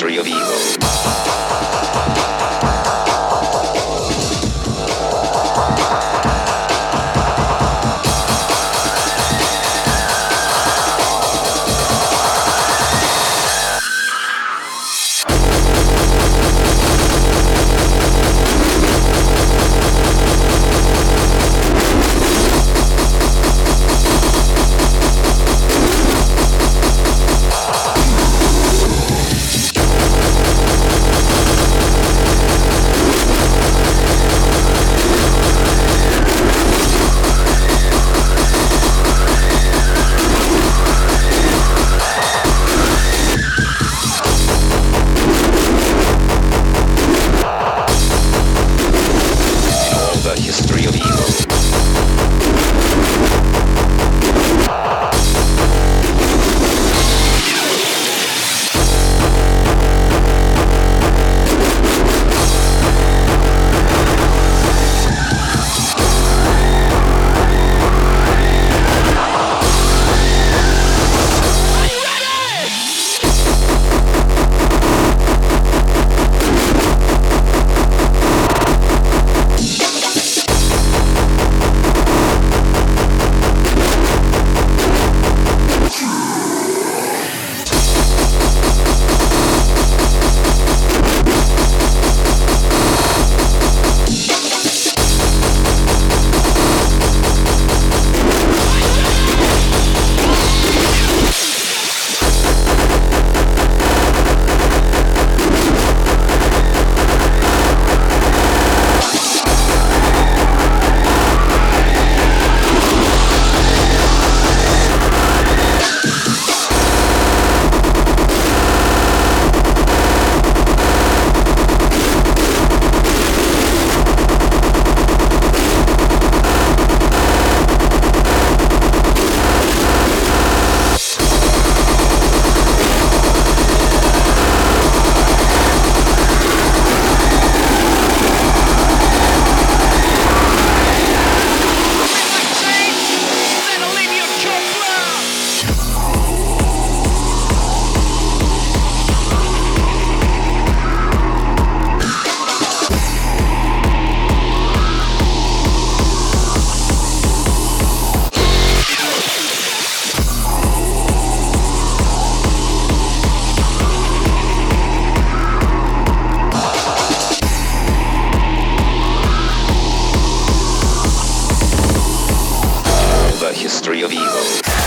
history of evil. history of evil.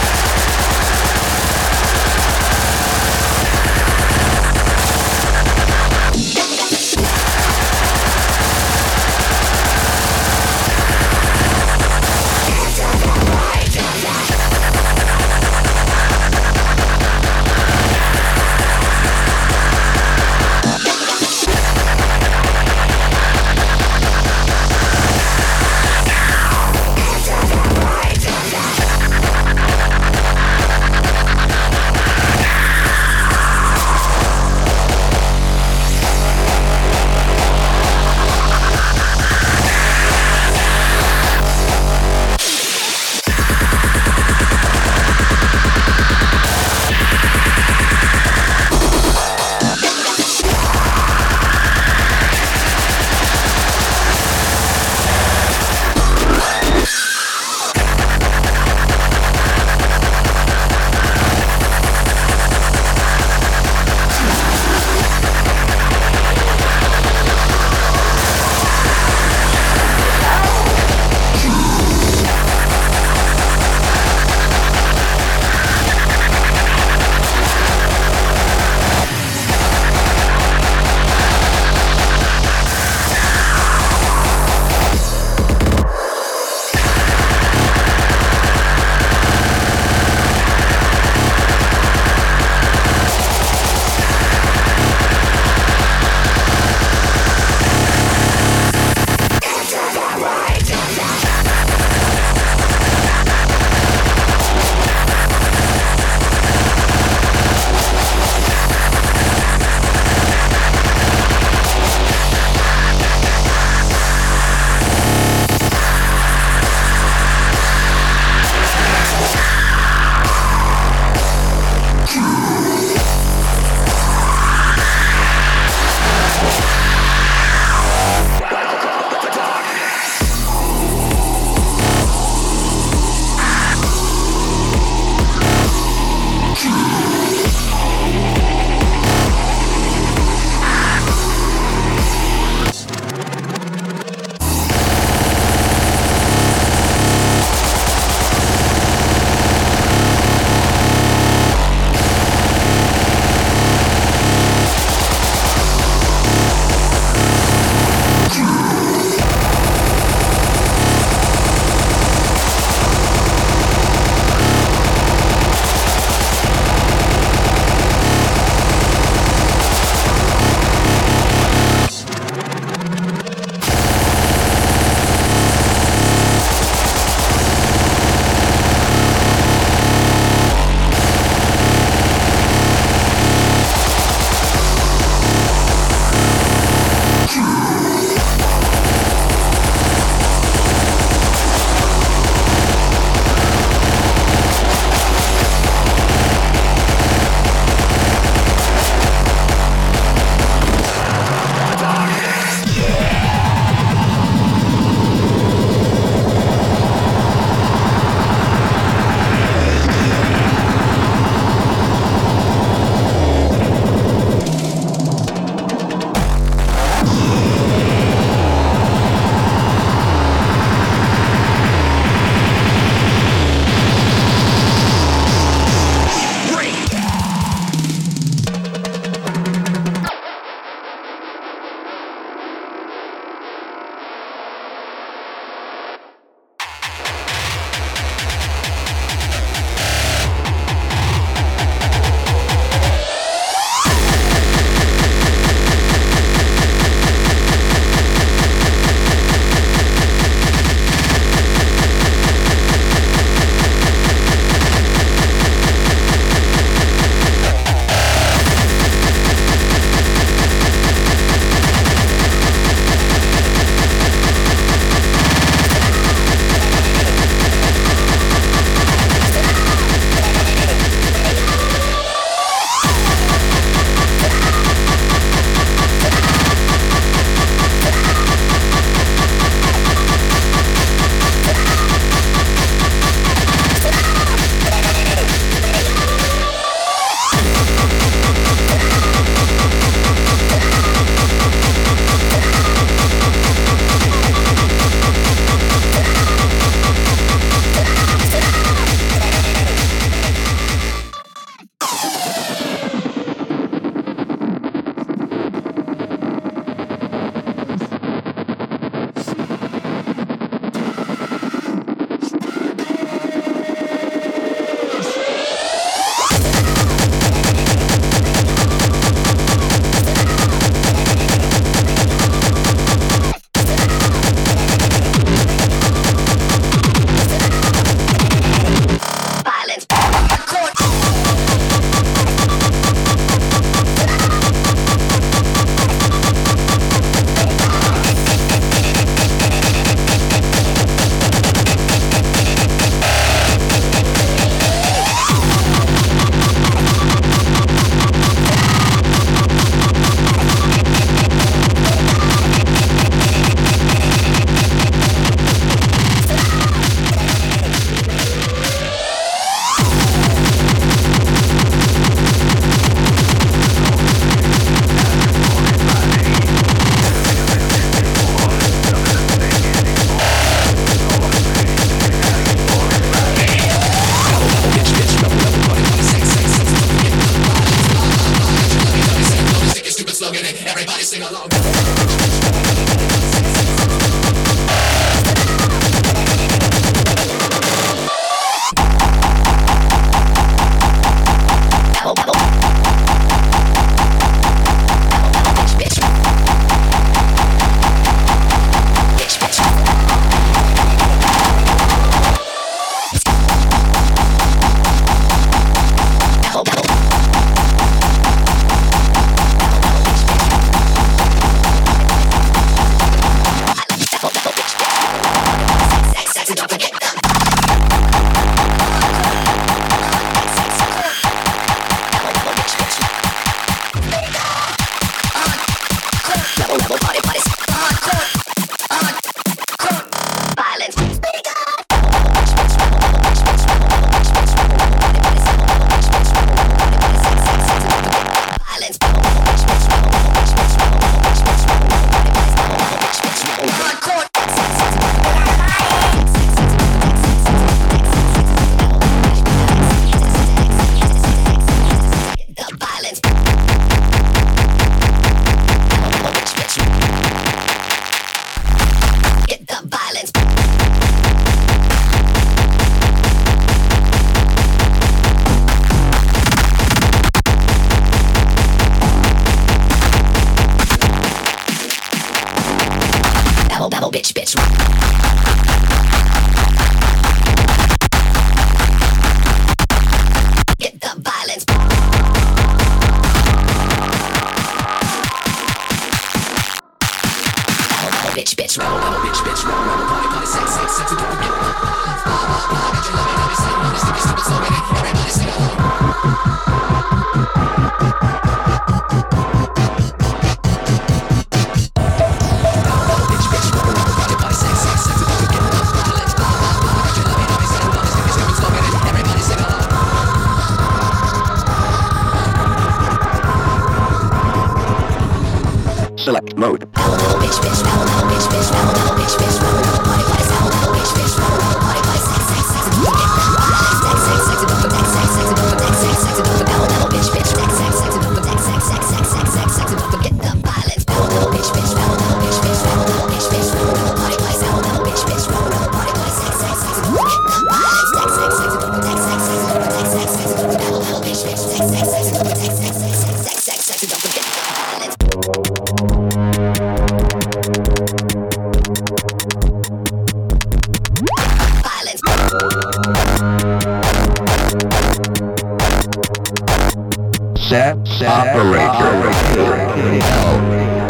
set, set operator. operator.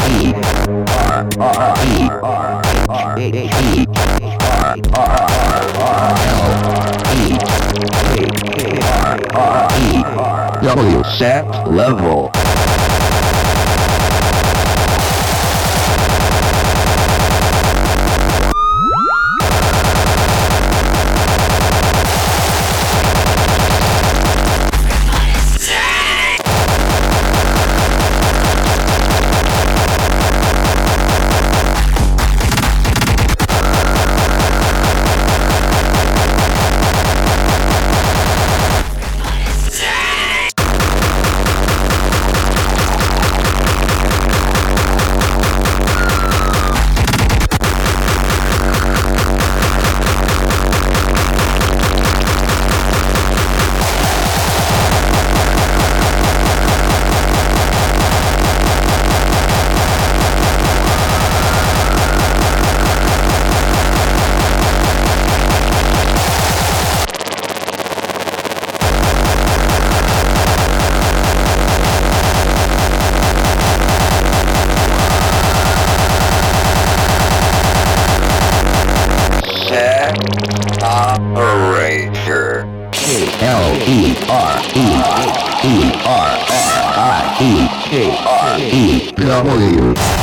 E R R E R H E R R R L E K R R E W set level. L E R E E R R I E A R E.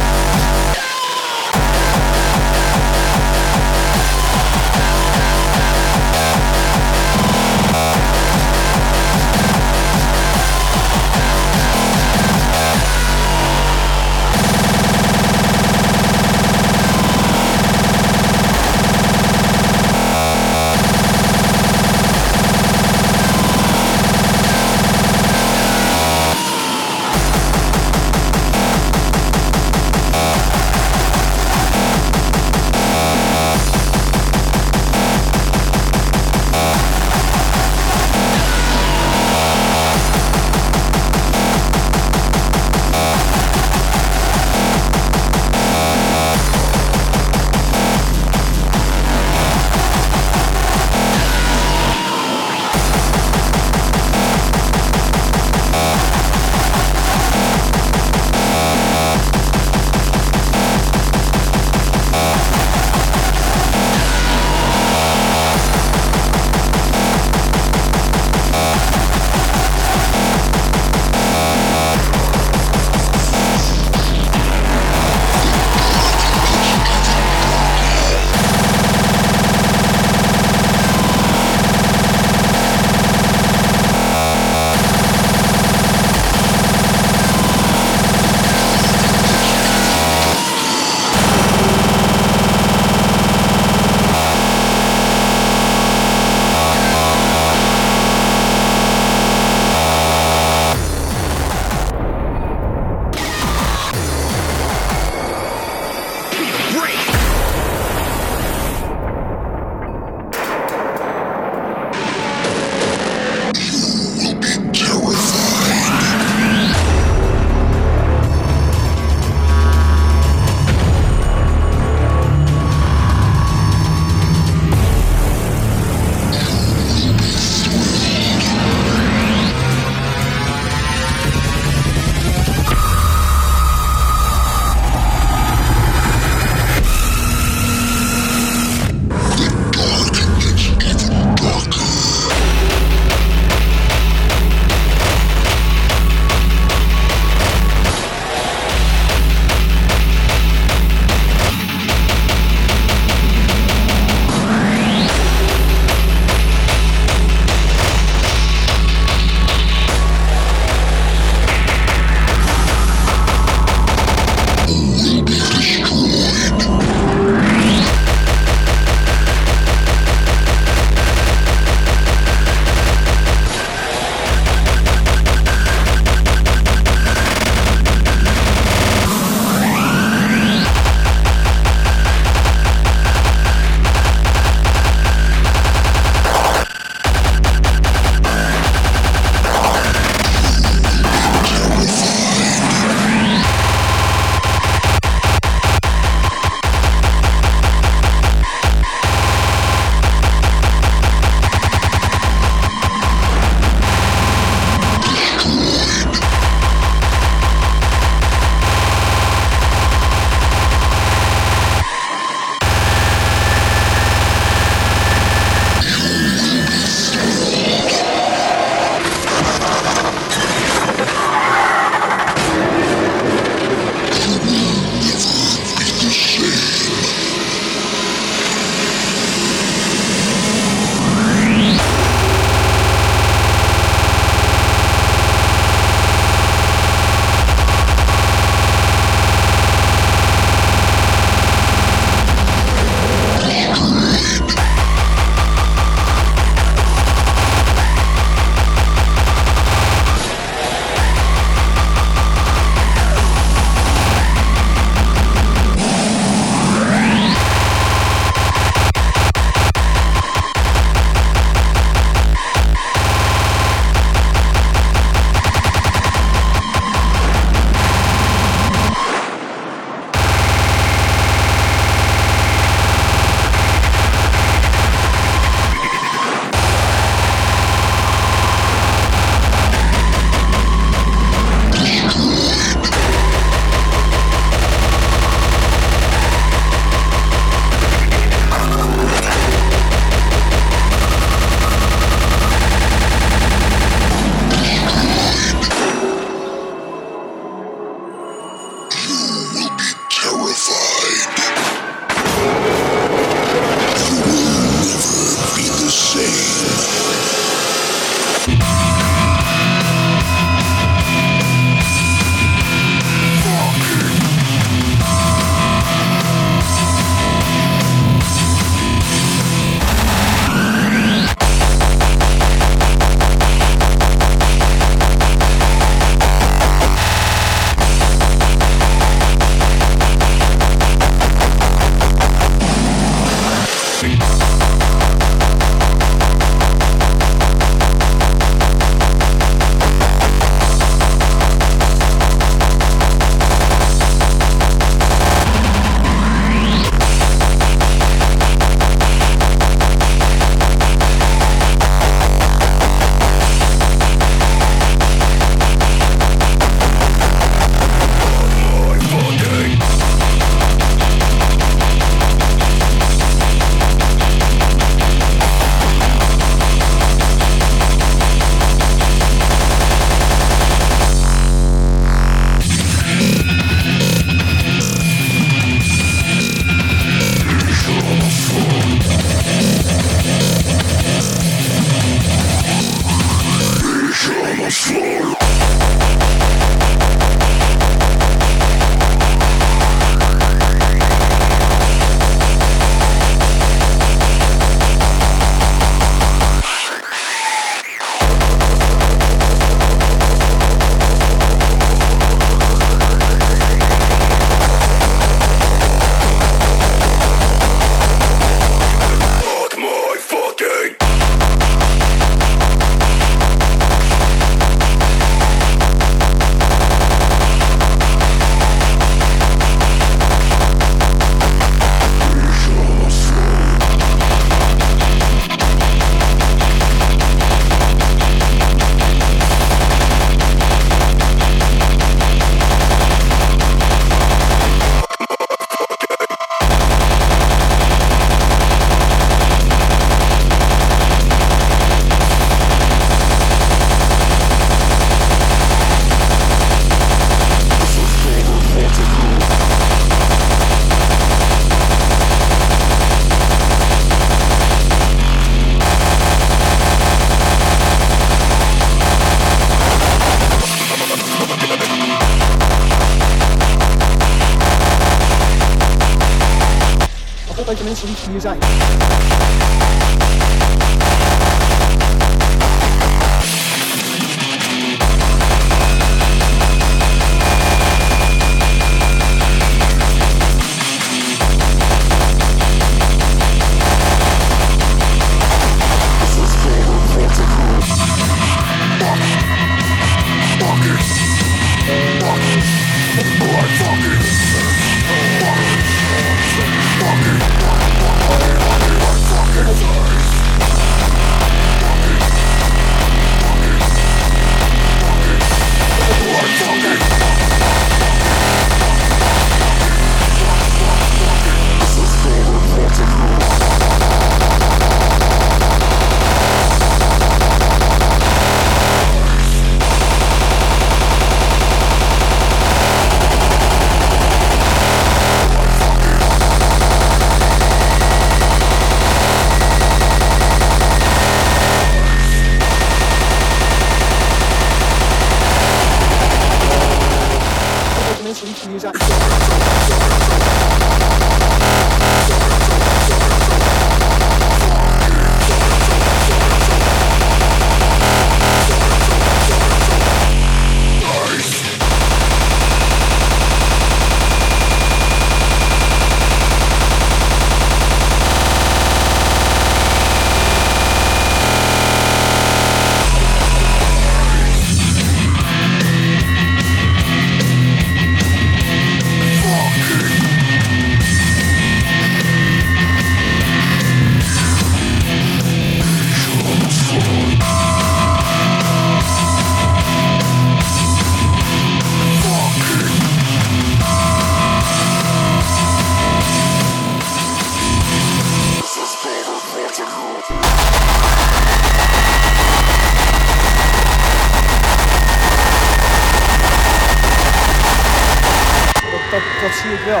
Dat, zie ik wel.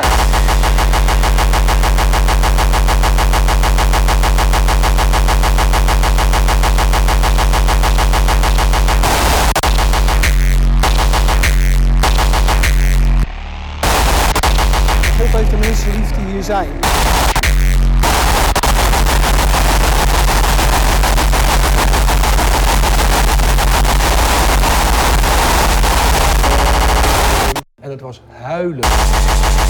De mensen lief hier zijn. Was huilen.